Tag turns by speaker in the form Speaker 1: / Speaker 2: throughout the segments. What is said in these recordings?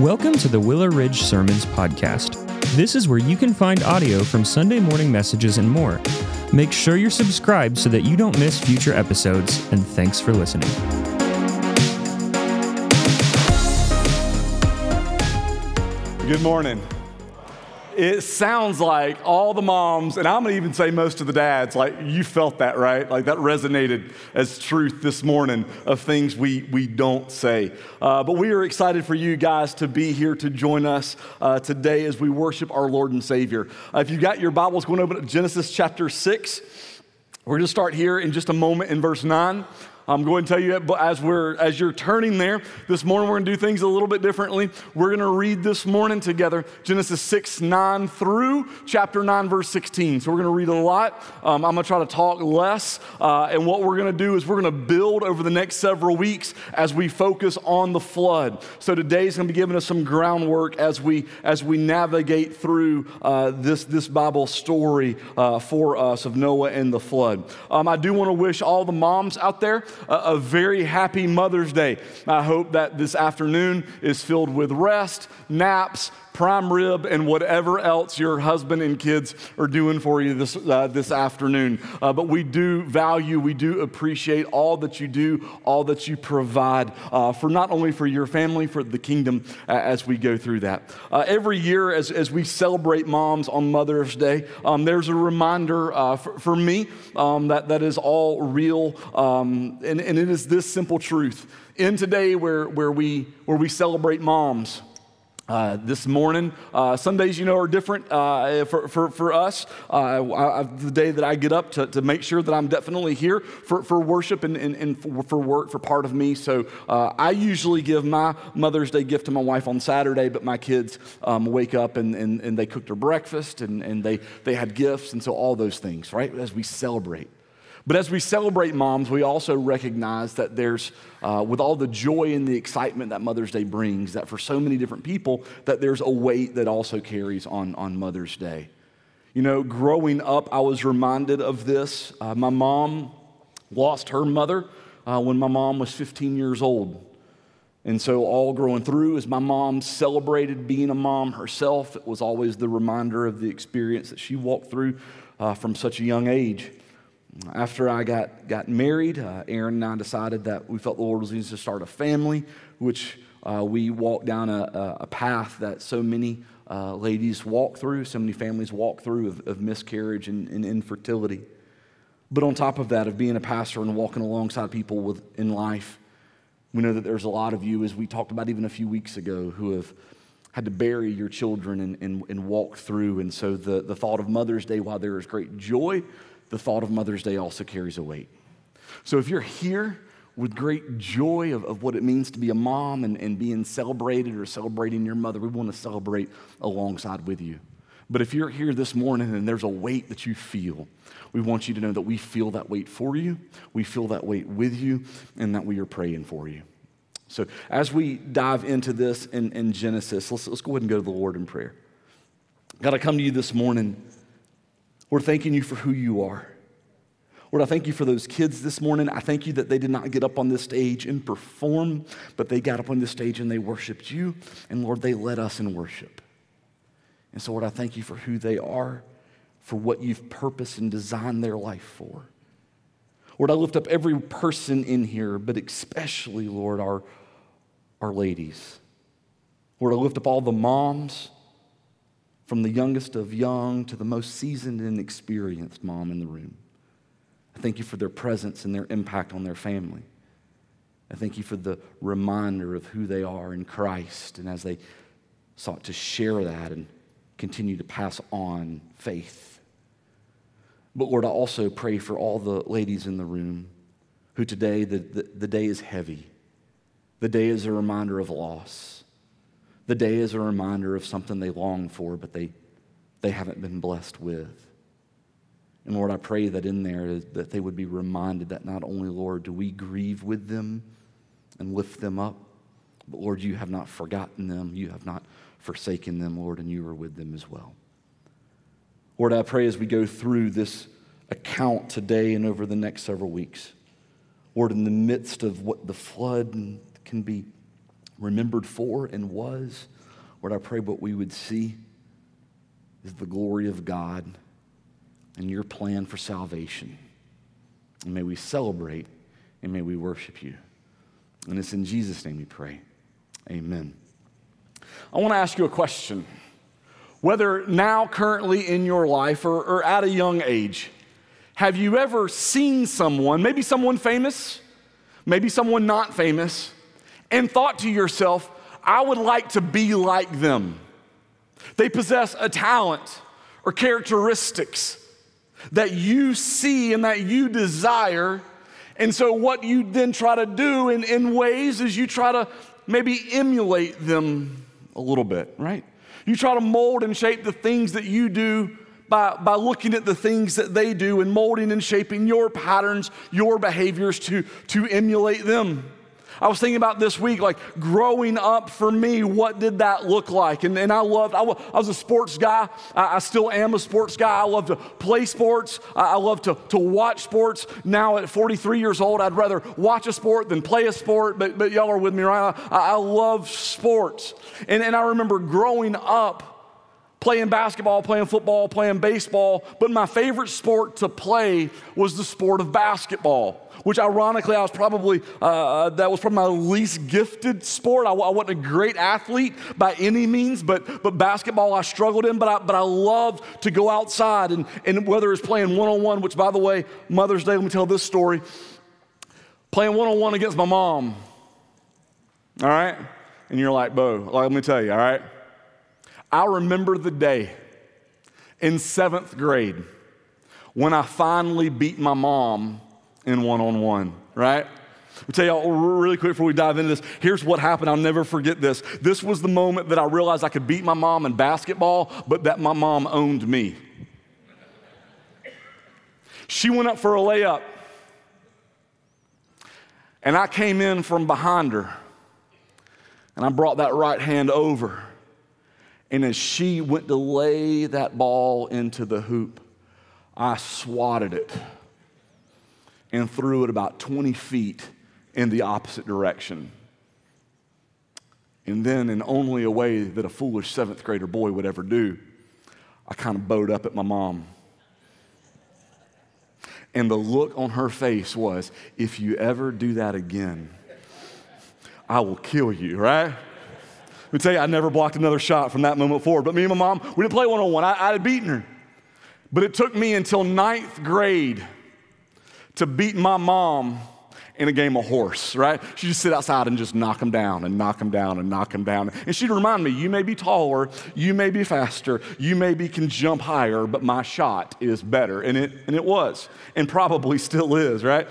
Speaker 1: Welcome to the Willow Ridge Sermons Podcast. This is where you can find audio from Sunday morning messages and more. Make sure you're subscribed so that you don't miss future episodes, and thanks for listening.
Speaker 2: Good morning. It sounds like all the moms, and I'm gonna even say most of the dads, like you felt that, right? Like that resonated as truth this morning of things we, we don't say. Uh, but we are excited for you guys to be here to join us uh, today as we worship our Lord and Savior. Uh, if you've got your Bibles, go and open up Genesis chapter 6. We're gonna start here in just a moment in verse 9. I'm going to tell you as we're as you're turning there this morning, we're going to do things a little bit differently. We're going to read this morning together Genesis 6 9 through chapter 9 verse 16. So we're going to read a lot. Um, I'm going to try to talk less, uh, and what we're going to do is we're going to build over the next several weeks as we focus on the flood. So today is going to be giving us some groundwork as we as we navigate through uh, this this Bible story uh, for us of Noah and the flood. Um, I do want to wish all the moms out there a, a very happy Mother's Day. I hope that this afternoon is filled with rest, naps, prime rib, and whatever else your husband and kids are doing for you this, uh, this afternoon. Uh, but we do value, we do appreciate all that you do, all that you provide uh, for not only for your family, for the kingdom uh, as we go through that. Uh, every year, as, as we celebrate moms on Mother's Day, um, there's a reminder uh, for, for, me um, that, that is all real, um, and, and it is this simple truth. In today, where, where, we, where we celebrate moms, uh, this morning. Uh, Sundays, you know, are different uh, for, for, for us. Uh, I, the day that I get up to, to make sure that I'm definitely here for, for worship and, and, and for, for work for part of me. So uh, I usually give my Mother's Day gift to my wife on Saturday, but my kids um, wake up and, and, and they cook their breakfast and, and they, they had gifts. And so all those things, right, as we celebrate. But as we celebrate moms, we also recognize that there's, uh, with all the joy and the excitement that Mother's Day brings, that for so many different people, that there's a weight that also carries on, on Mother's Day. You know, growing up, I was reminded of this. Uh, my mom lost her mother uh, when my mom was 15 years old. And so, all growing through, as my mom celebrated being a mom herself, it was always the reminder of the experience that she walked through uh, from such a young age. After I got, got married, uh, Aaron and I decided that we felt the Lord was needing to start a family, which uh, we walked down a, a, path that so many uh, ladies walk through, so many families walk through of, of miscarriage and, and, infertility. But on top of that, of being a pastor and walking alongside people with, in life, we know that there's a lot of you, as we talked about even a few weeks ago, who have had to bury your children and, and, and walk through. And so the, the thought of Mother's Day, while there is great joy, the thought of Mother's Day also carries a weight. So if you're here with great joy of, of what it means to be a mom and, and being celebrated or celebrating your mother, we want to celebrate alongside with you. But if you're here this morning and there's a weight that you feel, we want you to know that we feel that weight for you, we feel that weight with you, and that we are praying for you. So as we dive into this in, in Genesis, let's, let's go ahead and go to the Lord in prayer. God, I come to you this morning we're thanking you for who you are. Lord, I thank you for those kids this morning. I thank you that they did not get up on this stage and perform, but they got up on this stage and they worshiped you. And Lord, they led us in worship. And so, Lord, I thank you for who they are, for what you've purposed and designed their life for. Lord, I lift up every person in here, but especially, Lord, our, our ladies. Lord, I lift up all the moms from the youngest of young to the most seasoned and experienced mom in the room. I thank you for their presence and their impact on their family. I thank you for the reminder of who they are in Christ and as they sought to share that and continue to pass on faith. But Lord, I also pray for all the ladies in the room who today, the, the, the day is heavy. The day is a reminder of loss. The day is a reminder of something they long for, but they, they haven't been blessed with. And Lord, I pray that in there that they would be reminded that not only, Lord, do we grieve with them and lift them up, but Lord, you have not forgotten them. You have not forsaken them, Lord, and you are with them as well. Lord, I pray as we go through this account today and over the next several weeks, Lord, in the midst of what the flood can be remembered for and was. Lord, I pray what we would see is the glory of God and your plan for salvation. And may we celebrate and may we worship you. And it's in Jesus' name we pray. Amen. I want to ask you a question. Whether now, currently in your life, or, or at a young age, have you ever seen someone, maybe someone famous, maybe someone not famous, and thought to yourself, I would like to be like them? They possess a talent or characteristics that you see and that you desire. And so, what you then try to do in, in ways is you try to maybe emulate them a little bit, right? You try to mold and shape the things that you do by, by looking at the things that they do and molding and shaping your patterns, your behaviors to, to emulate them. I was thinking about this week, like growing up for me, what did that look like? And, and I loved, I, was, a sports guy. I, I, still am a sports guy. I love to play sports. I, I love to, to watch sports. Now at 43 years old, I'd rather watch a sport than play a sport, but, but y'all are with me, right? I, I love sports. And, and I remember growing up playing basketball, playing football, playing baseball, but my favorite sport to play was the sport of basketball which ironically I was probably, uh, uh, that was probably my least gifted sport. I, I, wasn't a great athlete by any means, but, but basketball I struggled in, but I, but I loved to go outside and, and whether it's playing one-on-one, which by the way, Mother's Day, let me tell this story, playing one-on-one against my mom, all right? And you're like, Beau, let me tell you, all right? I remember the day in seventh grade when I finally beat my mom in one on one, right? I'll tell y'all really quick before we dive into this. Here's what happened. I'll never forget this. This was the moment that I realized I could beat my mom in basketball, but that my mom owned me. She went up for a layup, and I came in from behind her, and I brought that right hand over. And as she went to lay that ball into the hoop, I swatted it and threw it about 20 feet in the opposite direction. And then, in only a way that a foolish seventh grader boy would ever do, I kind of bowed up at my mom. And the look on her face was, if you ever do that again, I will kill you, right? Let me tell you, I never blocked another shot from that moment forward. But me and my mom, we didn't play one on one. I had beaten her. But it took me until ninth grade to beat my mom in a game of horse, right? She'd just sit outside and just knock him down and knock him down and knock him down. And she'd remind me, you may be taller, you may be faster, you maybe can jump higher, but my shot is better. And it, and it was, and probably still is, right?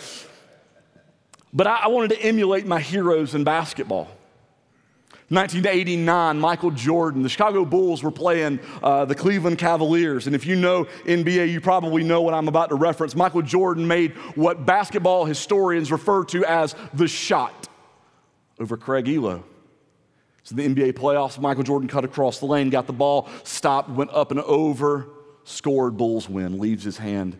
Speaker 2: But I, I wanted to emulate my heroes in basketball. 1989, Michael Jordan, the Chicago Bulls were playing uh, the Cleveland Cavaliers. And if you know NBA, you probably know what I'm about to reference. Michael Jordan made what basketball historians refer to as the shot over Craig Ehlo. So the NBA playoffs, Michael Jordan cut across the lane, got the ball, stopped, went up and over, scored, Bulls win, leaves his hand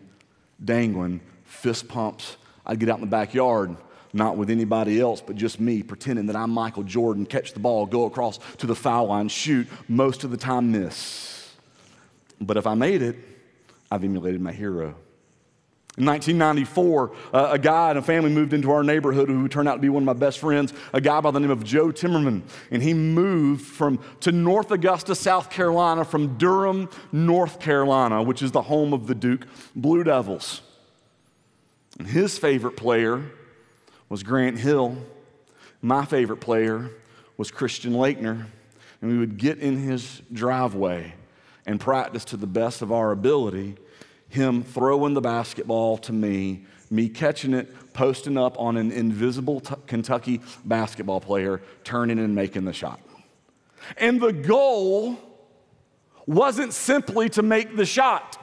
Speaker 2: dangling, fist pumps. I'd get out in the backyard not with anybody else, but just me, pretending that I'm Michael Jordan, catch the ball, go across to the foul line, shoot, most of the time miss. But if I made it, I've emulated my hero. In 1994, uh, a guy and a family moved into our neighborhood who turned out to be one of my best friends, a guy by the name of Joe Timmerman. And he moved from, to North Augusta, South Carolina, from Durham, North Carolina, which is the home of the Duke Blue Devils. And his favorite player was Grant Hill. My favorite player was Christian Laettner. And we would get in his driveway and practice to the best of our ability, him throwing the basketball to me, me catching it, posting up on an invisible t- Kentucky basketball player, turning and making the shot. And the goal wasn't simply to make the shot.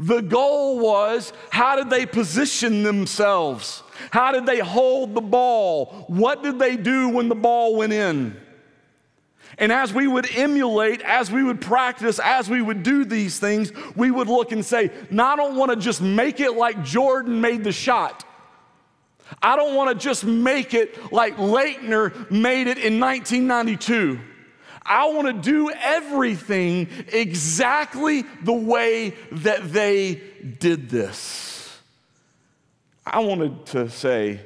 Speaker 2: The goal was how did they position themselves? How did they hold the ball? What did they do when the ball went in? And as we would emulate, as we would practice, as we would do these things, we would look and say, "Now I don't want to just make it like Jordan made the shot. I don't want to just make it like Laettner made it in 1992. I want to do everything exactly the way that they did this. I wanted to say,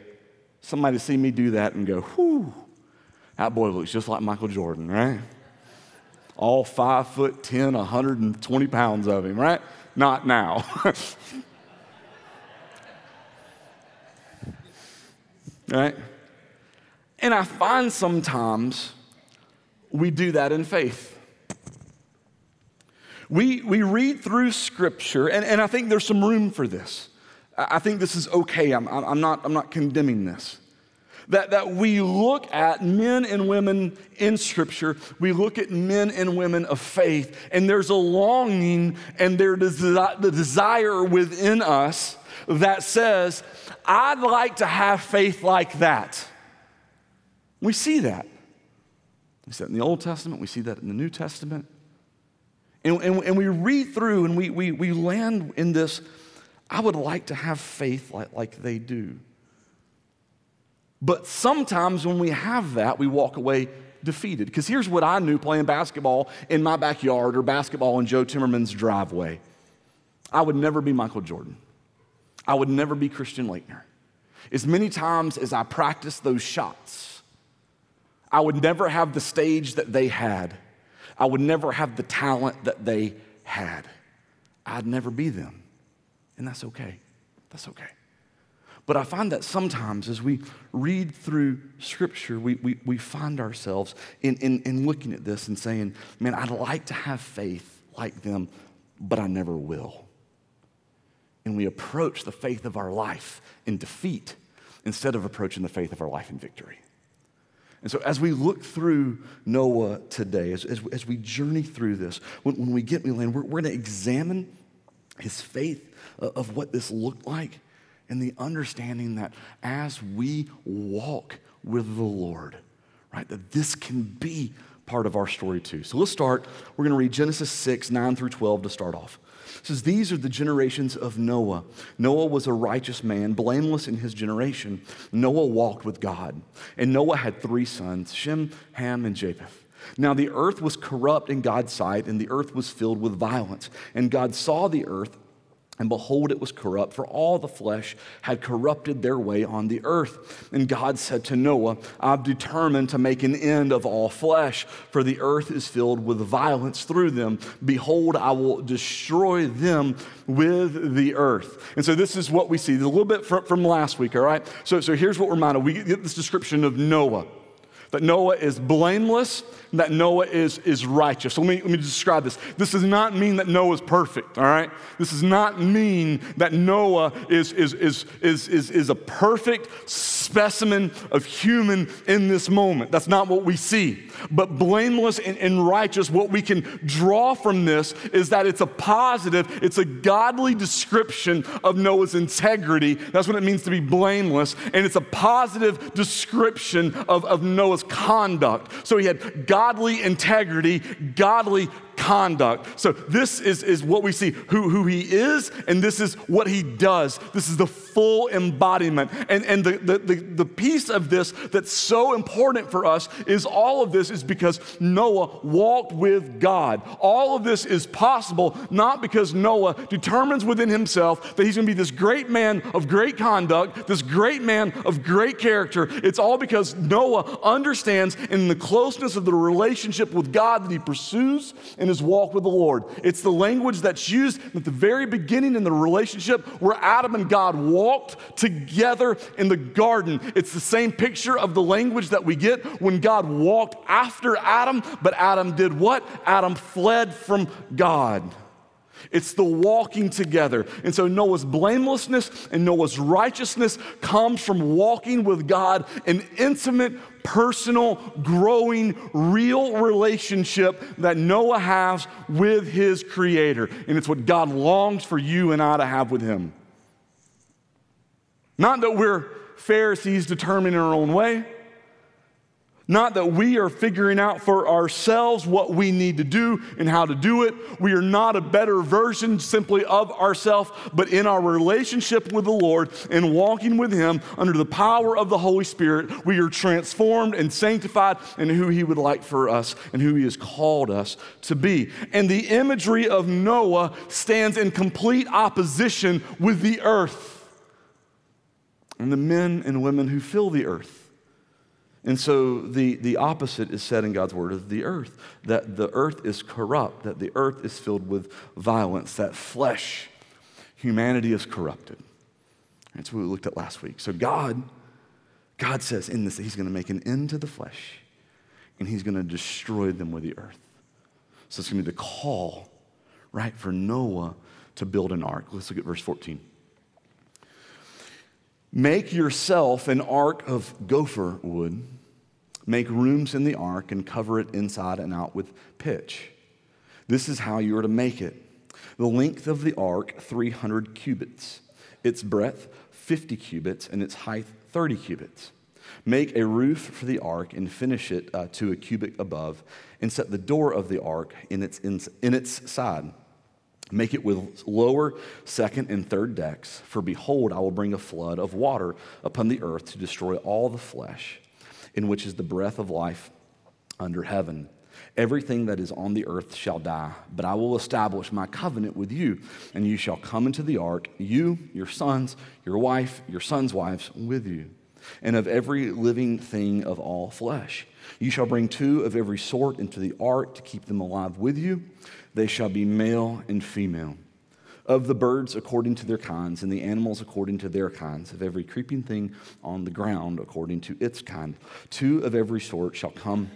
Speaker 2: somebody see me do that and go, whew, that boy looks just like Michael Jordan, right? All five foot 10, 120 pounds of him, right? Not now. right? And I find sometimes we do that in faith. We, we read through scripture, and, and I think there's some room for this. I think this is okay. I'm, I'm, not, I'm not condemning this. That, that we look at men and women in Scripture, we look at men and women of faith, and there's a longing and there's the desire within us that says, I'd like to have faith like that. We see that. We see that in the Old Testament, we see that in the New Testament. And, and, and we read through and we, we, we land in this I would like to have faith like, like they do. But sometimes when we have that, we walk away defeated. Because here's what I knew playing basketball in my backyard or basketball in Joe Timmerman's driveway I would never be Michael Jordan, I would never be Christian Laettner. As many times as I practiced those shots, I would never have the stage that they had. I would never have the talent that they had. I'd never be them. And that's okay. That's okay. But I find that sometimes as we read through Scripture, we, we, we find ourselves in, in, in looking at this and saying, man, I'd like to have faith like them, but I never will. And we approach the faith of our life in defeat instead of approaching the faith of our life in victory. And so, as we look through Noah today, as, as, as we journey through this, when, when we get we land, we're, we're going to examine his faith uh, of what this looked like and the understanding that as we walk with the Lord, right, that this can be part of our story too. So let's start. We're going to read Genesis 6, 9 through 12 to start off. Says, These are the generations of Noah. Noah was a righteous man, blameless in his generation. Noah walked with God. And Noah had three sons Shem, Ham, and Japheth. Now the earth was corrupt in God's sight, and the earth was filled with violence. And God saw the earth and behold, it was corrupt, for all the flesh had corrupted their way on the earth. And God said to Noah, I've determined to make an end of all flesh, for the earth is filled with violence through them. Behold, I will destroy them with the earth. And so this is what we see, a little bit from, from last week, all right? So, so here's what we're reminded. We get this description of Noah that Noah is blameless, that Noah is, is righteous. So let me, let me describe this. This does not mean that Noah is perfect, all right? This does not mean that Noah is, is, is, is, is, is a perfect specimen of human in this moment. That's not what we see. But blameless and, and righteous, what we can draw from this is that it's a positive, it's a godly description of Noah's integrity. That's what it means to be blameless. And it's a positive description of, of Noah's conduct. So he had godly integrity, godly conduct. So this is, is what we see who, who he is, and this is what he does. This is the full embodiment. And, and the, the, the, the piece of this that's so important for us is all of this is because Noah walked with God. All of this is possible not because Noah determines within himself that he's going to be this great man of great conduct, this great man of great character. It's all because Noah understands in the closeness of the relationship with God that he pursues in his walk with the Lord. It's the language that's used at the very beginning in the relationship where Adam and God walked together in the garden. It's the same picture of the language that we get when God walked after Adam, but Adam did what? Adam fled from God. It's the walking together. And so Noah's blamelessness and Noah's righteousness comes from walking with God in intimate, personal, growing, real relationship that Noah has with his creator. And it's what God longs for you and I to have with him. Not that we're Pharisees determining our own way. Not that we are figuring out for ourselves what we need to do and how to do it. We are not a better version simply of ourselves, but in our relationship with the Lord and walking with Him under the power of the Holy Spirit, we are transformed and sanctified in who He would like for us and who He has called us to be. And the imagery of Noah stands in complete opposition with the earth and the men and women who fill the earth. And so the, the opposite is said in God's word of the earth that the earth is corrupt, that the earth is filled with violence, that flesh, humanity is corrupted. That's what we looked at last week. So God, God says in this He's going to make an end to the flesh and He's going to destroy them with the earth. So it's going to be the call, right, for Noah to build an ark. Let's look at verse 14. Make yourself an ark of gopher wood. Make rooms in the ark and cover it inside and out with pitch. This is how you are to make it. The length of the ark, 300 cubits. Its breadth, 50 cubits, and its height, 30 cubits. Make a roof for the ark and finish it uh, to a cubit above, and set the door of the ark in its, in, in its side Make it with lower, second, and third decks. For behold, I will bring a flood of water upon the earth to destroy all the flesh, in which is the breath of life under heaven. Everything that is on the earth shall die, but I will establish my covenant with you, and you shall come into the ark, you, your sons, your wife, your sons' wives with you, and of every living thing of all flesh. You shall bring two of every sort into the ark to keep them alive with you they shall be male and female. Of the birds according to their kinds, and the animals according to their kinds, of every creeping thing on the ground according to its kind. Two of every sort shall come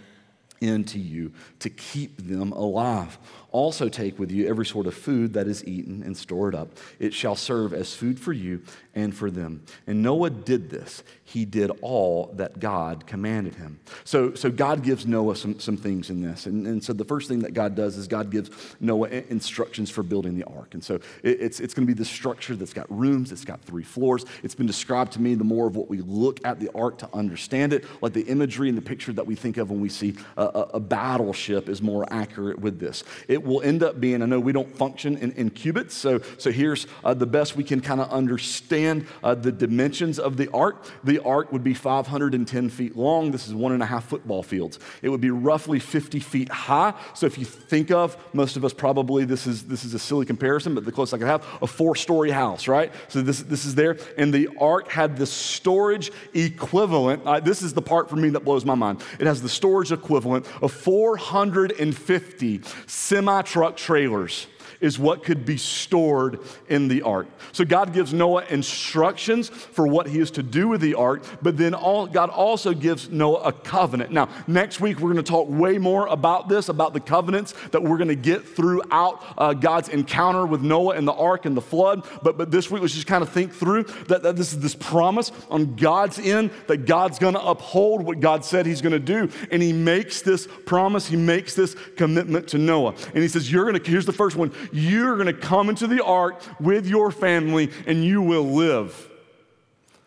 Speaker 2: into you to keep them alive. Also, take with you every sort of food that is eaten and store it up. It shall serve as food for you and for them. And Noah did this. He did all that God commanded him. So, so God gives Noah some, some things in this. And, and so the first thing that God does is God gives Noah instructions for building the ark. And so it, it's, it's going to be this structure that's got rooms, it's got three floors. It's been described to me the more of what we look at the ark to understand it, like the imagery and the picture that we think of when we see a, a, a battleship is more accurate with this. It will end up being, I know we don't function in, in cubits, so, so here's uh, the best we can kind of understand uh, the dimensions of the ark. The ark would be 510 feet long. This is one and a half football fields. It would be roughly 50 feet high. So if you think of, most of us probably, this is, this is a silly comparison, but the closest I could have, a four story house, right? So this, this is there. And the ark had the storage equivalent. Uh, this is the part for me that blows my mind. It has the storage equivalent of 450 semi semi truck trailers is what could be stored in the ark. So God gives Noah instructions for what he is to do with the ark, but then all, God also gives Noah a covenant. Now, next week we're going to talk way more about this, about the covenants that we're going to get throughout uh, God's encounter with Noah and the ark and the flood. But, but this week, let's just kind of think through that, that this is this promise on God's end that God's going to uphold what God said he's going to do. And he makes this promise, he makes this commitment to Noah. And he says, You're going to, here's the first one you're going to come into the ark with your family and you will live.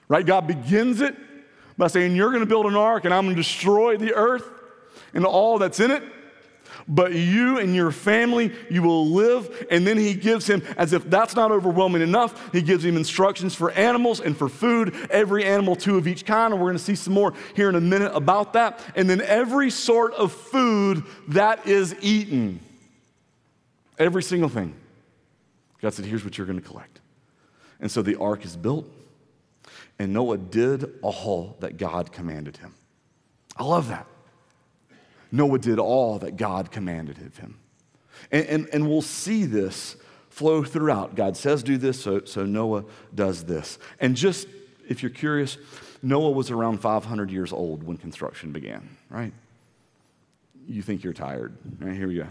Speaker 2: Right? God begins it by saying, You're going to build an ark and I'm going to destroy the earth and all that's in it. But you and your family, you will live. And then he gives him, as if that's not overwhelming enough, he gives him instructions for animals and for food, every animal, two of each kind. And we're going to see some more here in a minute about that. And then every sort of food that is eaten. Every single thing. God said, Here's what you're going to collect. And so the ark is built, and Noah did all that God commanded him. I love that. Noah did all that God commanded of him. And, and, and we'll see this flow throughout. God says, do this, so, so Noah does this. And just if you're curious, Noah was around 500 years old when construction began, right? You think you're tired. Right, here we go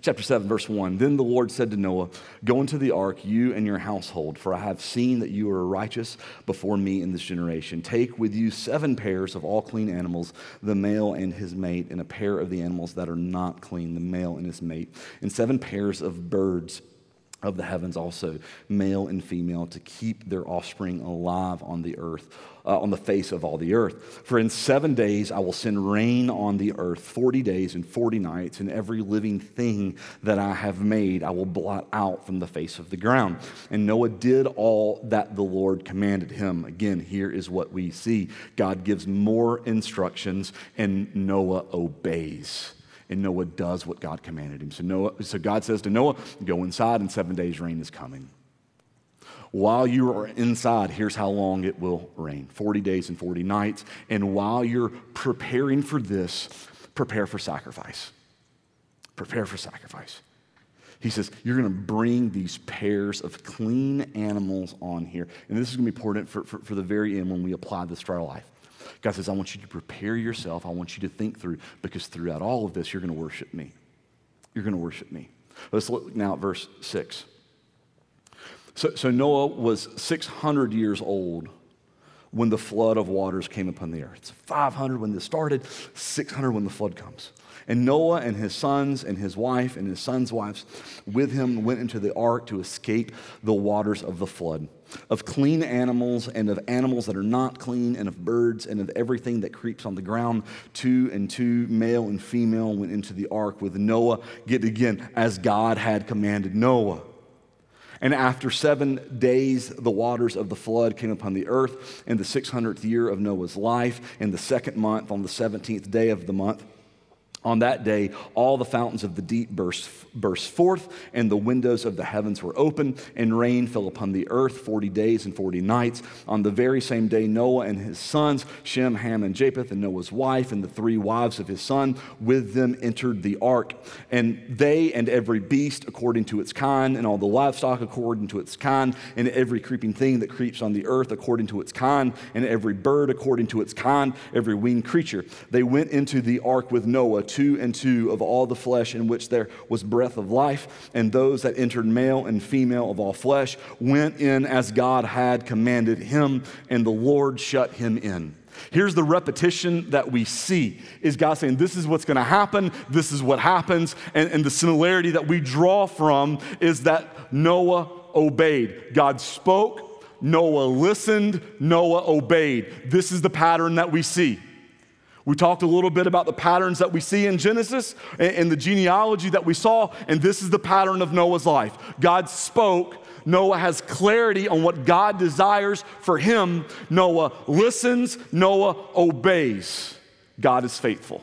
Speaker 2: chapter 7, verse 1. Then the Lord said to Noah, Go into the ark, you and your household, for I have seen that you are righteous before me in this generation. Take with you seven pairs of all clean animals, the male and his mate, and a pair of the animals that are not clean, the male and his mate, and seven pairs of birds of the heavens also, male and female, to keep their offspring alive on the earth, uh, on the face of all the earth. For in seven days I will send rain on the earth, 40 days and 40 nights, and every living thing that I have made I will blot out from the face of the ground. And Noah did all that the Lord commanded him. Again, here is what we see God gives more instructions, and Noah obeys and Noah does what God commanded him. So, Noah, so God says to Noah, Go inside, and seven days rain is coming. While you are inside, here's how long it will rain 40 days and 40 nights. And while you're preparing for this, prepare for sacrifice. Prepare for sacrifice. He says, You're going to bring these pairs of clean animals on here. And this is going to be important for, for, for the very end when we apply this to our life. God says, I want you to prepare yourself. I want you to think through, because throughout all of this, you're going to worship me. You're going to worship me. Let's look now at verse 6. So, so Noah was 600 years old when the flood of waters came upon the earth. It's 500 when this started, 600 when the flood comes. And Noah and his sons and his wife and his sons' wives with him went into the ark to escape the waters of the flood. Of clean animals and of animals that are not clean, and of birds and of everything that creeps on the ground. Two and two, male and female, went into the ark with Noah, get again, as God had commanded Noah. And after seven days, the waters of the flood came upon the earth in the 600th year of Noah's life, in the second month, on the 17th day of the month. On that day, all the fountains of the deep burst, burst forth, and the windows of the heavens were open, and rain fell upon the earth 40 days and 40 nights. On the very same day, Noah and his sons, Shem, Ham, and Japheth, and Noah's wife, and the three wives of his son, with them entered the ark. And they and every beast according to its kind, and all the livestock according to its kind, and every creeping thing that creeps on the earth according to its kind, and every bird according to its kind, every winged creature. They went into the ark with Noah two and two of all the flesh in which there was breath of life, and those that entered male and female of all flesh went in as God had commanded him, and the Lord shut him in. Here's the repetition that we see is God saying, This is what's gonna happen, this is what happens, and, and the similarity that we draw from is that Noah obeyed. God spoke, Noah listened, Noah obeyed. This is the pattern that we see. We talked a little bit about the patterns that we see in Genesis and the genealogy that we saw, and this is the pattern of Noah's life. God spoke, Noah has clarity on what God desires for him. Noah listens, Noah obeys. God is faithful.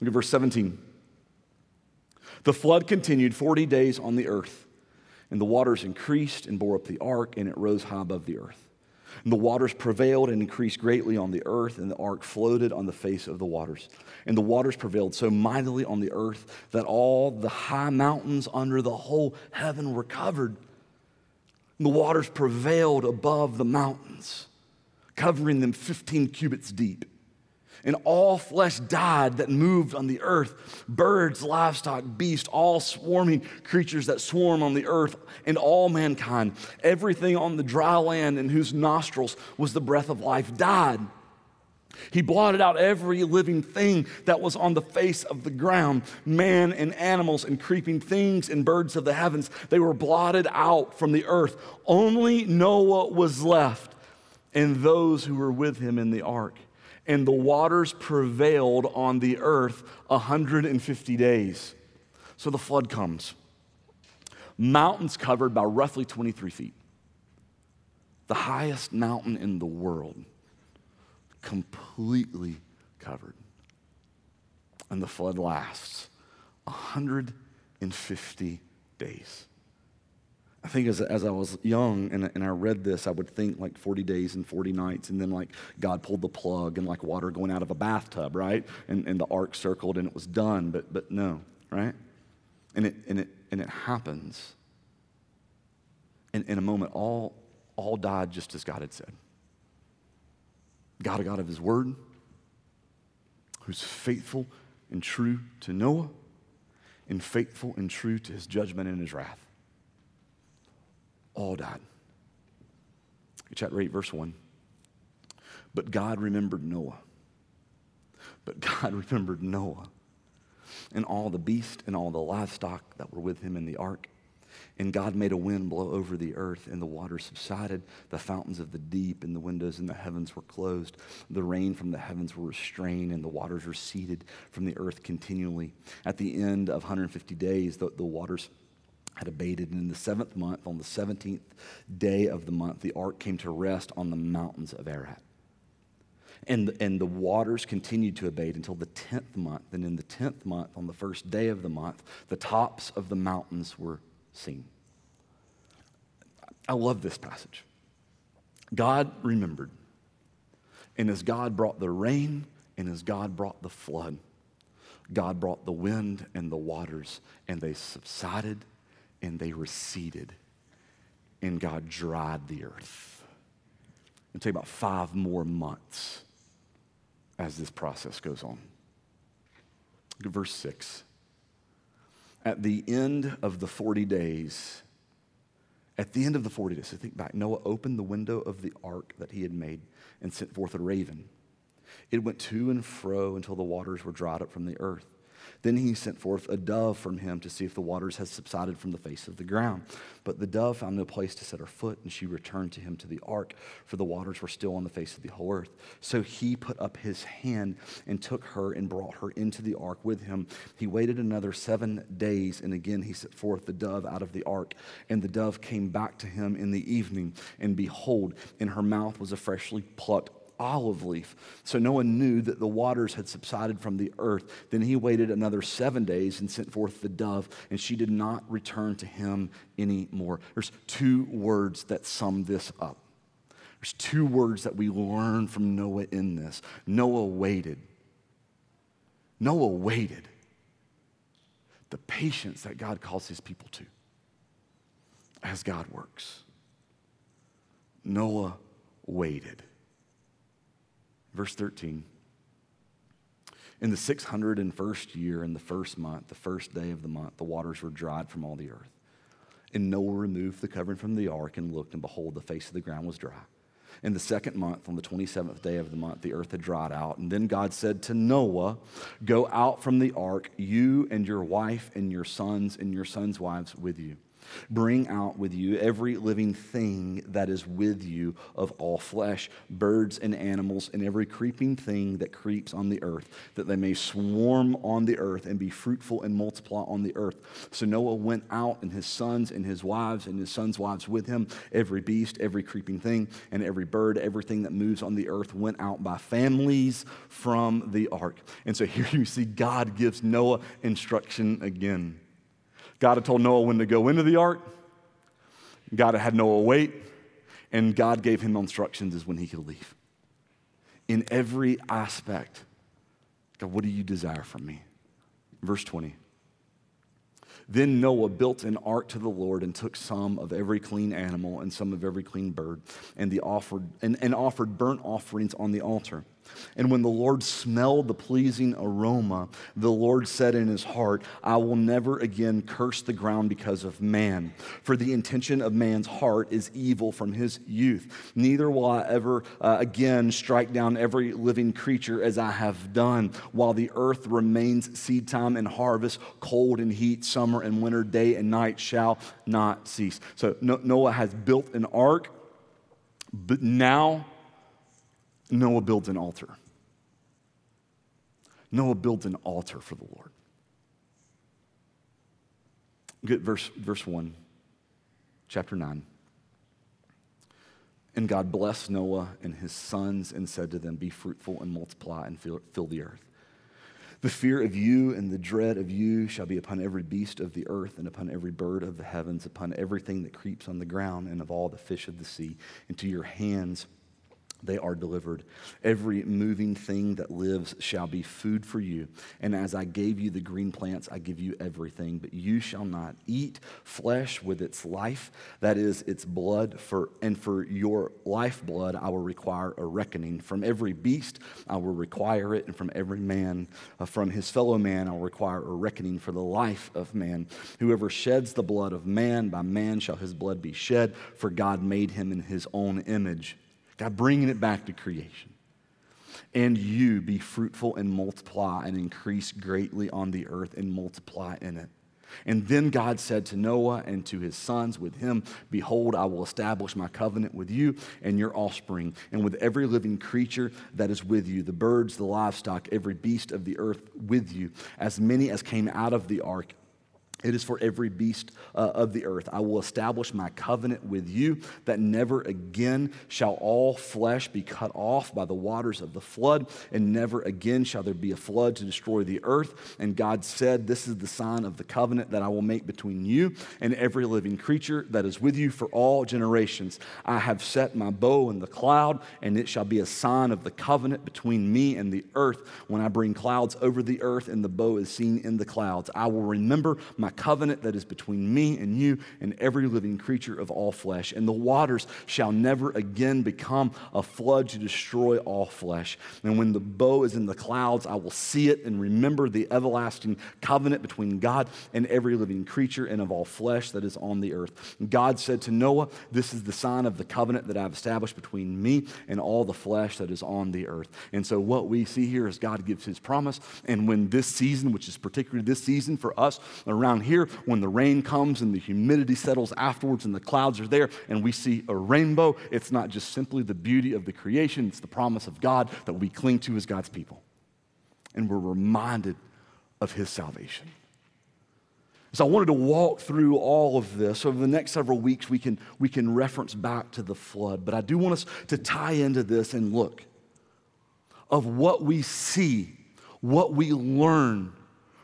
Speaker 2: Look at verse 17. The flood continued 40 days on the earth, and the waters increased and bore up the ark, and it rose high above the earth. And the waters prevailed and increased greatly on the earth, and the ark floated on the face of the waters. And the waters prevailed so mightily on the earth that all the high mountains under the whole heaven were covered. And the waters prevailed above the mountains, covering them 15 cubits deep and all flesh died that moved on the earth birds, livestock, beasts, all swarming creatures that swarm on the earth, and all mankind. Everything on the dry land in whose nostrils was the breath of life died. He blotted out every living thing that was on the face of the ground man and animals and creeping things and birds of the heavens. They were blotted out from the earth. Only Noah was left and those who were with him in the ark and the waters prevailed on the earth 150 days. So the flood comes. Mountains covered by roughly 23 feet. The highest mountain in the world, completely covered. And the flood lasts 150 days. I think as, as I was young and, and I read this, I would think like 40 days and 40 nights, and then like God pulled the plug and like water going out of a bathtub, right? And, and the ark circled and it was done, but, but no, right? And it, and it, and it happens. In, in a moment, all, all died just as God had said. God, a God of His Word, who's faithful and true to Noah, and faithful and true to His judgment and His wrath all died. Chapter 8, verse 1. But God remembered Noah. But God remembered Noah. and all the beasts and all the livestock that were with him in the ark. And God made a wind blow over the earth, and the waters subsided. The fountains of the deep and the windows in the heavens were closed. The rain from the heavens were restrained, and the waters receded from the earth continually. At the end of 150 days, the, the waters had abated. And in the seventh month, on the 17th day of the month, the ark came to rest on the mountains of Ararat. And, and the waters continued to abate until the 10th month. And in the 10th month, on the first day of the month, the tops of the mountains were seen. I love this passage. God remembered. And as God brought the rain, and as God brought the flood, God brought the wind and the waters, and they subsided and they receded, and God dried the earth. It'll take about five more months as this process goes on. Verse 6. At the end of the 40 days, at the end of the 40 days, so think back, Noah opened the window of the ark that he had made and sent forth a raven. It went to and fro until the waters were dried up from the earth. Then he sent forth a dove from him to see if the waters had subsided from the face of the ground. But the dove found no place to set her foot, and she returned to him to the ark, for the waters were still on the face of the whole earth. So he put up his hand and took her and brought her into the ark with him. He waited another seven days, and again he sent forth the dove out of the ark. And the dove came back to him in the evening, and behold, in her mouth was a freshly plucked olive leaf. So Noah knew that the waters had subsided from the earth. Then he waited another seven days and sent forth the dove, and she did not return to him anymore. There's two words that sum this up. There's two words that we learn from Noah in this. Noah waited. Noah waited. The patience that God calls his people to as God works. Noah waited. Verse 13. In the 601st year, in the first month, the first day of the month, the waters were dried from all the earth. And Noah removed the covering from the ark and looked, and behold, the face of the ground was dry. In the second month, on the 27th day of the month, the earth had dried out. And then God said to Noah, Go out from the ark, you and your wife and your sons and your sons' wives with you. Bring out with you every living thing that is with you of all flesh, birds and animals, and every creeping thing that creeps on the earth, that they may swarm on the earth and be fruitful and multiply on the earth. So Noah went out, and his sons and his wives and his sons' wives with him. Every beast, every creeping thing, and every bird, everything that moves on the earth went out by families from the ark. And so here you see God gives Noah instruction again. God had told Noah when to go into the ark. God had had Noah wait, and God gave him instructions as when he could leave. In every aspect, God, what do you desire from me? Verse 20. Then Noah built an ark to the Lord and took some of every clean animal and some of every clean bird and, the offered, and, and offered burnt offerings on the altar. And when the Lord smelled the pleasing aroma, the Lord said in his heart, I will never again curse the ground because of man. For the intention of man's heart is evil from his youth. Neither will I ever uh, again strike down every living creature as I have done, while the earth remains seed time and harvest, cold and heat, summer and winter, day and night shall not cease. So Noah has built an ark, but now Noah builds an altar. Noah builds an altar for the Lord. Get verse, verse 1, chapter 9. And God blessed Noah and his sons and said to them, Be fruitful and multiply and fill, fill the earth. The fear of you and the dread of you shall be upon every beast of the earth and upon every bird of the heavens, upon everything that creeps on the ground and of all the fish of the sea. Into your hands they are delivered. Every moving thing that lives shall be food for you. And as I gave you the green plants, I give you everything. But you shall not eat flesh with its life, that is, its blood. For, and for your lifeblood, I will require a reckoning. From every beast, I will require it. And from every man, uh, from his fellow man, I will require a reckoning for the life of man. Whoever sheds the blood of man, by man shall his blood be shed, for God made him in his own image. God bringing it back to creation. and you be fruitful and multiply and increase greatly on the earth and multiply in it. And then God said to Noah and to his sons with him, Behold, I will establish my covenant with you and your offspring, and with every living creature that is with you, the birds, the livestock, every beast of the earth with you, as many as came out of the ark it is for every beast uh, of the earth. I will establish my covenant with you that never again shall all flesh be cut off by the waters of the flood, and never again shall there be a flood to destroy the earth. And God said, This is the sign of the covenant that I will make between you and every living creature that is with you for all generations. I have set my bow in the cloud, and it shall be a sign of the covenant between me and the earth when I bring clouds over the earth and the bow is seen in the clouds. I will remember my covenant that is between me and you and every living creature of all flesh. And the waters shall never again become a flood to destroy all flesh. And when the bow is in the clouds, I will see it and remember the everlasting covenant between God and every living creature and of all flesh that is on the earth. God said to Noah, This is the sign of the covenant that I've established between me and all the flesh that is on the earth. And so what we see here is God gives his promise. And when this season, which is particularly this season for us around here, when the rain comes and the humidity settles afterwards and the clouds are there and we see a rainbow, it's not just simply the beauty of the creation, it's the promise of God that we cling to as God's people. And we're reminded of his salvation. So I wanted to walk through all of this. Over the next several weeks, we can, we can reference back to the flood. But I do want us to tie into this and look of what we see, what we learn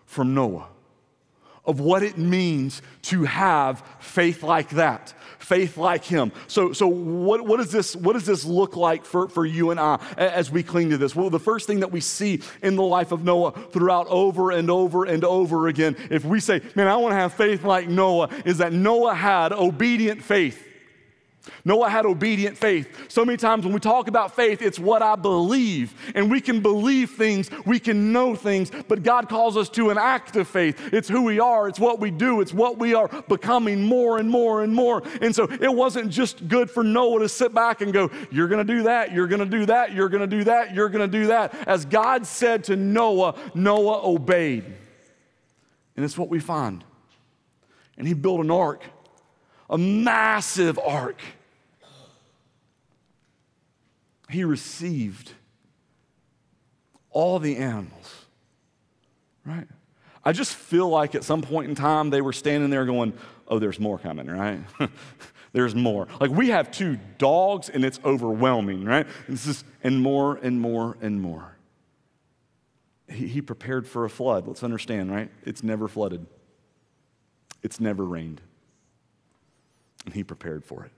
Speaker 2: from Noah of what it means to have faith like that, faith like him. So, so what, what, is this, what does this look like for, for you and I as we cling to this? Well, the first thing that we see in the life of Noah throughout over and over and over again, if we say, man, I want to have faith like Noah, is that Noah had obedient faith. Noah had obedient faith. So many times when we talk about faith, it's what I believe. And we can believe things, we can know things, but God calls us to an act of faith. It's who we are, it's what we do, it's what we are becoming more and more and more. And so it wasn't just good for Noah to sit back and go, You're going to do that, you're going to do that, you're going to do that, you're going to do that. As God said to Noah, Noah obeyed. And it's what we find. And he built an ark, a massive ark he received all the animals, right? I just feel like at some point in time they were standing there going, oh, there's more coming, right? there's more. Like we have two dogs and it's overwhelming, right? And this is, and more and more and more. He, he prepared for a flood. Let's understand, right? It's never flooded, it's never rained. And he prepared for it.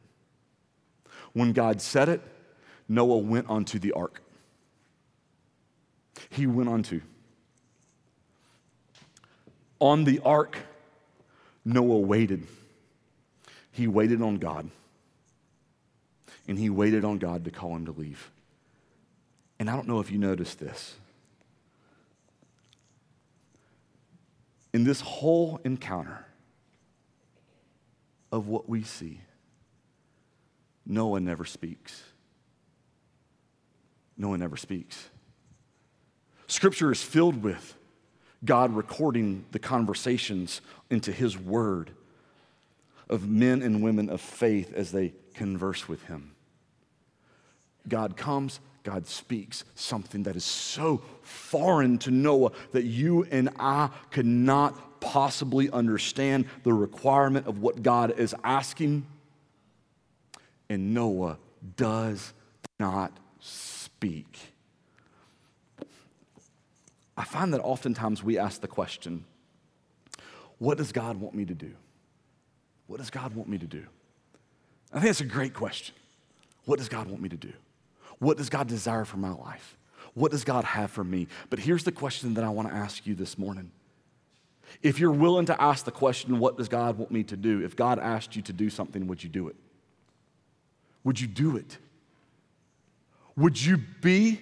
Speaker 2: When God said it, Noah went onto the ark. He went onto. On the ark, Noah waited. He waited on God. And he waited on God to call him to leave. And I don't know if you noticed this. In this whole encounter of what we see, Noah never speaks no one ever speaks. Scripture is filled with God recording the conversations into His Word of men and women of faith as they converse with Him. God comes, God speaks something that is so foreign to Noah that you and I could not possibly understand the requirement of what God is asking. And Noah does not speak. I find that oftentimes we ask the question, What does God want me to do? What does God want me to do? I think that's a great question. What does God want me to do? What does God desire for my life? What does God have for me? But here's the question that I want to ask you this morning. If you're willing to ask the question, What does God want me to do? If God asked you to do something, would you do it? Would you do it? Would you be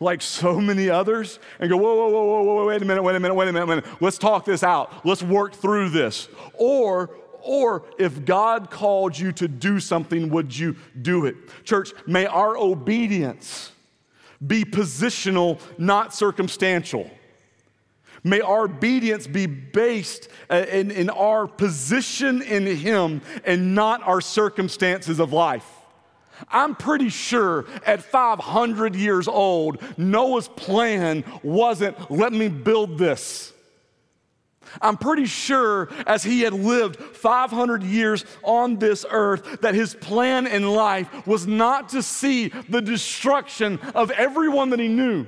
Speaker 2: like so many others and go, whoa, whoa, whoa, whoa, whoa, wait a minute, wait a minute, wait a minute, wait a minute. Let's talk this out. Let's work through this. Or, or if God called you to do something, would you do it? Church, may our obedience be positional, not circumstantial. May our obedience be based in, in our position in Him and not our circumstances of life. I'm pretty sure at 500 years old, Noah's plan wasn't let me build this. I'm pretty sure as he had lived 500 years on this earth, that his plan in life was not to see the destruction of everyone that he knew.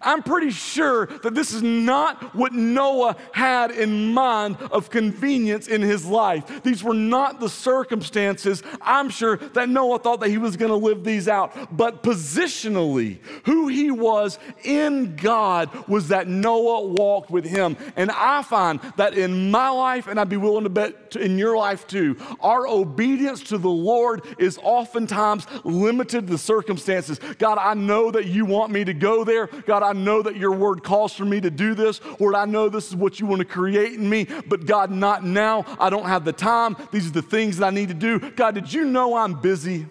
Speaker 2: I'm pretty sure that this is not what Noah had in mind of convenience in his life. These were not the circumstances. I'm sure that Noah thought that he was going to live these out. But positionally, who he was in God was that Noah walked with him. And I find that in my life, and I'd be willing to bet in your life too, our obedience to the Lord is oftentimes limited to the circumstances. God, I know that you want me to go there. God, God, I know that your word calls for me to do this. Lord, I know this is what you want to create in me, but God, not now. I don't have the time. These are the things that I need to do. God, did you know I'm busy?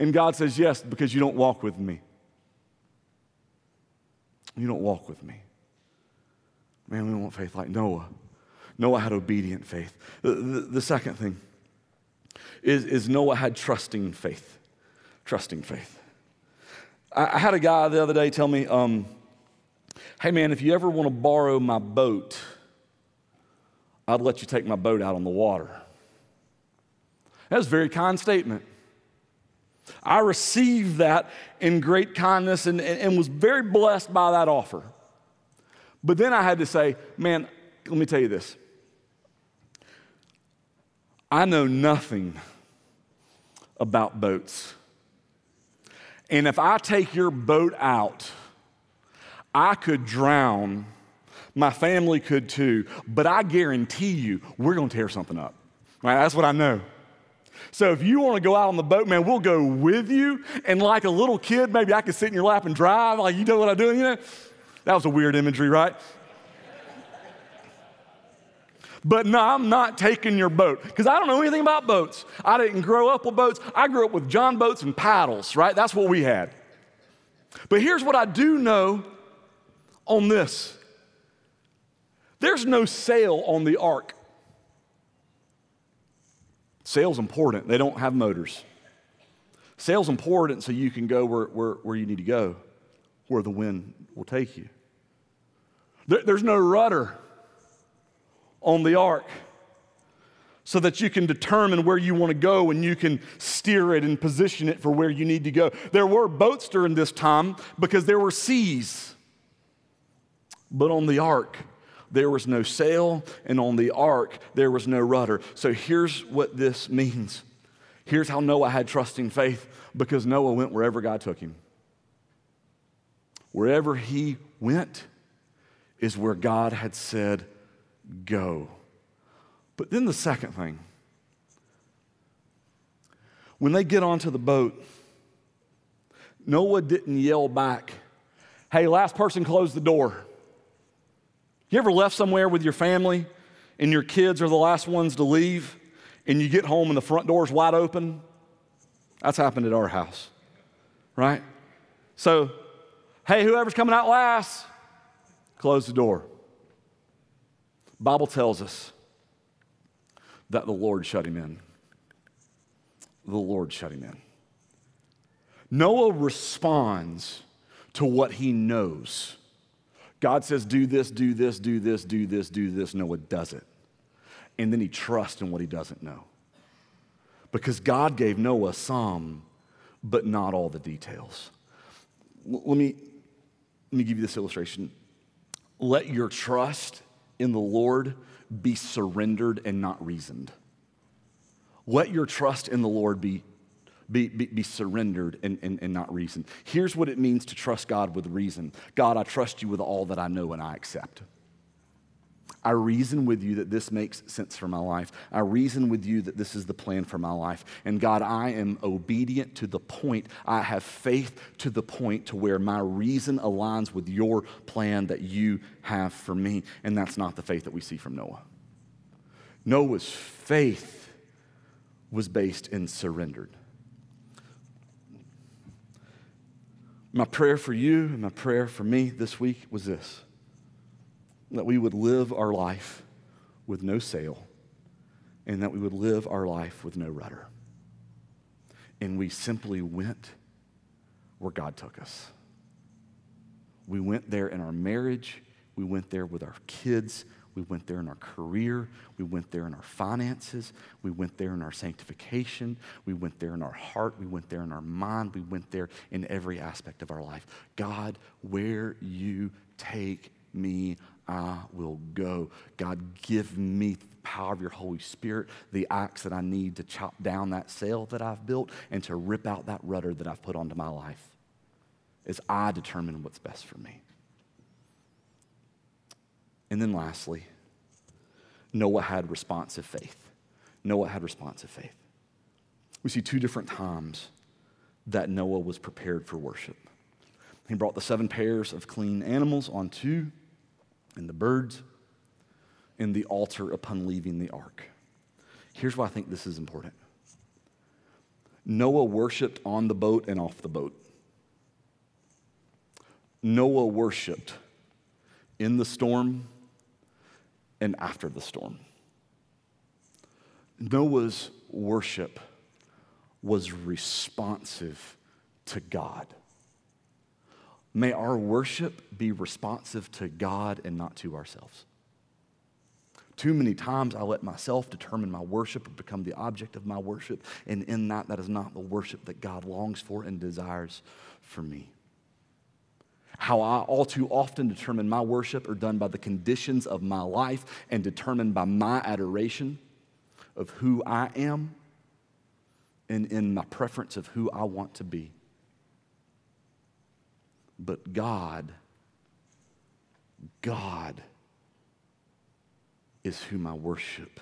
Speaker 2: And God says, Yes, because you don't walk with me. You don't walk with me. Man, we want faith like Noah. Noah had obedient faith. The, the, the second thing is, is Noah had trusting faith. Trusting faith. I, had a guy the other day tell me, um, hey man, if you ever want to borrow my boat, I'd let you take my boat out on the water. That was a very kind statement. I received that in great kindness and, and, and, was very blessed by that offer. But then I had to say, man, let me tell you this. I know nothing about boats. And if I take your boat out, I could drown. My family could too. But I guarantee you, we're going to tear something up. Right? That's what I know. So if you want to go out on the boat, man, we'll go with you. And like a little kid, maybe I could sit in your lap and drive. Like, you know what I'm doing, you know? That was a weird imagery, right? But no, I'm not taking your boat because I don't know anything about boats. I didn't grow up with boats. I grew up with John boats and paddles, right? That's what we had. But here's what I do know on this there's no sail on the ark. Sail's important, they don't have motors. Sail's important so you can go where, where, where you need to go, where the wind will take you. There, there's no rudder on the ark so that you can determine where you want to go and you can steer it and position it for where you need to go. There were boats during this time because there were seas. But on the ark, there was no sail, and on the ark, there was no rudder. So here's what this means. Here's how Noah had trusting faith because Noah went wherever God took him. Wherever he went is where God had said, go. But then the second thing when they get onto the boat, Noah didn't yell back, Hey, last person close the door. You ever left somewhere with your family and your kids are the last ones to leave and you get home and the front door's wide open? That's happened at our house, right? So, hey, whoever's coming out last, close the door. Bible tells us that the Lord shut him in. The Lord shut him in. Noah responds to what he knows. God says, Do this, do this, do this, do this, do this. Noah does it. And then he trusts in what he doesn't know. Because God gave Noah some, but not all the details. Let me, let me give you this illustration. Let your trust in the Lord be surrendered and not reasoned. Let your trust in the Lord be, be, be, be surrendered and, and, and not reasoned. Here's what it means to trust God with reason God, I trust you with all that I know and I accept. I reason with you that this makes sense for my life. I reason with you that this is the plan for my life. And God, I am obedient to the point. I have faith to the point to where my reason aligns with your plan that you have for me. And that's not the faith that we see from Noah. Noah's faith was based in surrendered. My prayer for you and my prayer for me this week was this that we would live our life with no sail and that we would live our life with no rudder. And we simply went where God took us. We went there in our marriage, we went there with our kids, we went there in our career. We went there in our finances. We went there in our sanctification. We went there in our heart. We went there in our mind. We went there in every aspect of our life. God, where you take me, I will go. God, give me the power of your Holy Spirit, the axe that I need to chop down that sail that I've built and to rip out that rudder that I've put onto my life as I determine what's best for me. And then lastly, Noah had responsive faith. Noah had responsive faith. We see two different times that Noah was prepared for worship. He brought the seven pairs of clean animals on two, and the birds, and the altar upon leaving the ark. Here's why I think this is important Noah worshiped on the boat and off the boat. Noah worshiped in the storm and after the storm. Noah's worship was responsive to God. May our worship be responsive to God and not to ourselves. Too many times I let myself determine my worship or become the object of my worship, and in that, that is not the worship that God longs for and desires for me. How I all too often determine my worship are done by the conditions of my life and determined by my adoration of who I am and in my preference of who I want to be. But God, God is who my worship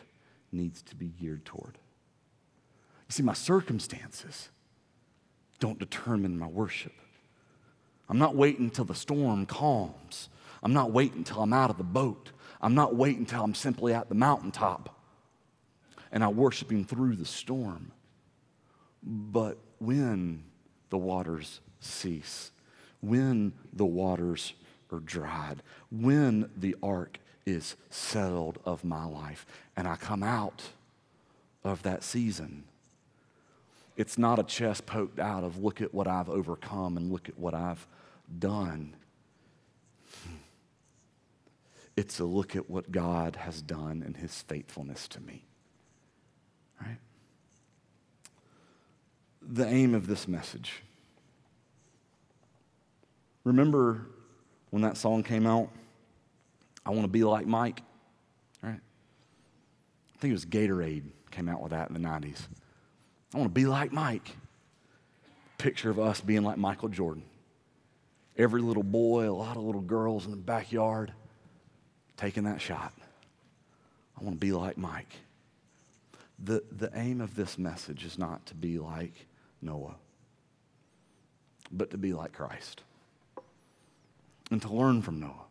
Speaker 2: needs to be geared toward. You see, my circumstances don't determine my worship. I'm not waiting until the storm calms. I'm not waiting until I'm out of the boat. I'm not waiting until I'm simply at the mountaintop and I worship Him through the storm. But when the waters cease, when the waters are dried, when the ark is settled of my life, and I come out of that season, it's not a chest poked out of look at what I've overcome and look at what I've done. It's a look at what God has done and his faithfulness to me. Right? The aim of this message. Remember when that song came out? I want to be like Mike. Right? I think it was Gatorade came out with that in the 90s. I want to be like Mike. Picture of us being like Michael Jordan every little boy, a lot of little girls in the backyard taking that shot. I want to be like Mike. The, the aim of this message is not to be like Noah, but to be like Christ and to learn from Noah.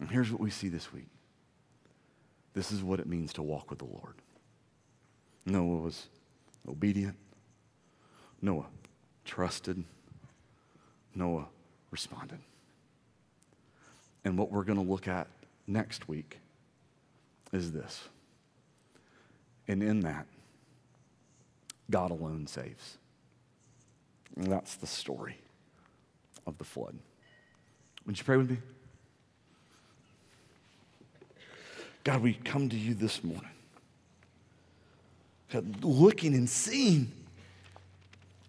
Speaker 2: And here's what we see this week this is what it means to walk with the Lord. Noah was obedient, Noah trusted. Noah responded. And what we're going to look at next week is this. And in that, God alone saves. And that's the story of the flood. Would you pray with me? God, we come to you this morning. God, looking and seeing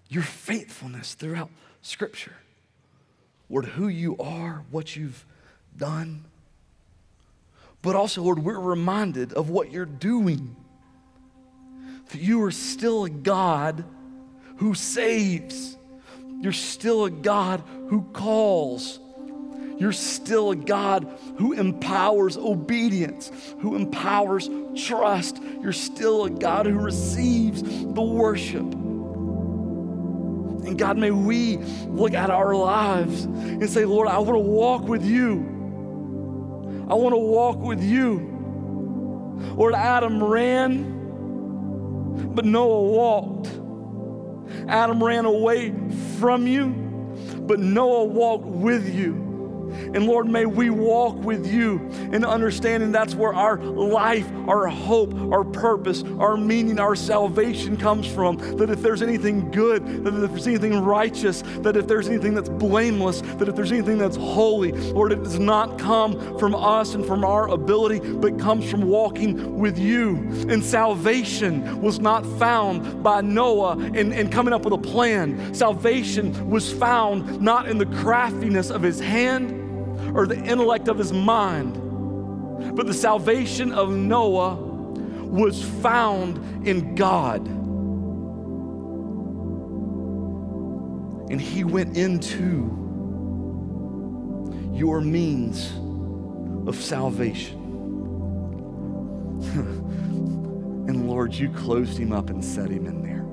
Speaker 2: your faithfulness throughout Scripture. Lord, who you are, what you've done. But also, Lord, we're reminded of what you're doing. That you are still a God who saves. You're still a God who calls. You're still a God who empowers obedience, who empowers trust. You're still a God who receives the worship. And God, may we look at our lives and say, Lord, I want to walk with you. I want to walk with you. Lord, Adam ran, but Noah walked. Adam ran away from you, but Noah walked with you. And Lord, may we walk with you in understanding that's where our life, our hope, our purpose, our meaning, our salvation comes from. That if there's anything good, that if there's anything righteous, that if there's anything that's blameless, that if there's anything that's holy, Lord, it does not come from us and from our ability, but comes from walking with you. And salvation was not found by Noah and, and coming up with a plan. Salvation was found not in the craftiness of his hand or the intellect of his mind. But the salvation of Noah was found in God. And he went into your means of salvation. and Lord, you closed him up and set him in there,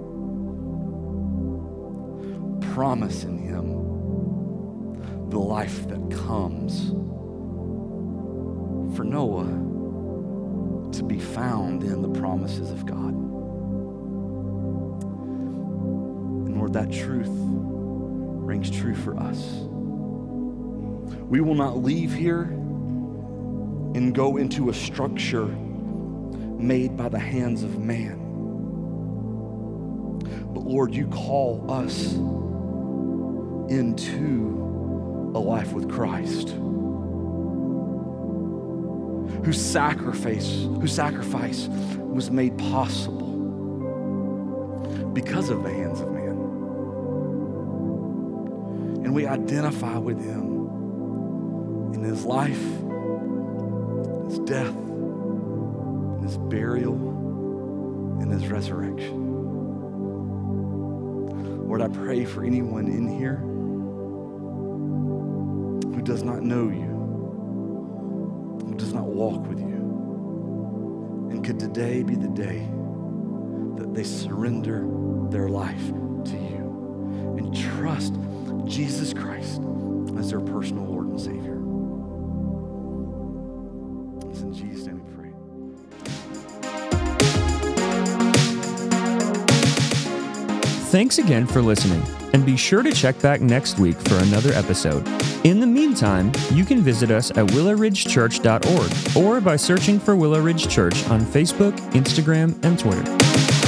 Speaker 2: promising him the life that comes for Noah to be found in the promises of God. And Lord, that truth rings true for us. We will not leave here and go into a structure made by the hands of man. But Lord, you call us into a life with Christ. Whose sacrifice, whose sacrifice was made possible because of the hands of man. And we identify with him in his life, his death, his burial, and his resurrection. Lord, I pray for anyone in here does not know you, who does not walk with you. And could today be the day that they surrender their life to you and trust Jesus Christ as their personal Lord and Savior? It's in Jesus' name we pray.
Speaker 1: Thanks again for listening, and be sure to check back next week for another episode. In meantime, you can visit us at willowridgechurch.org or by searching for Willow Ridge Church on Facebook, Instagram, and Twitter.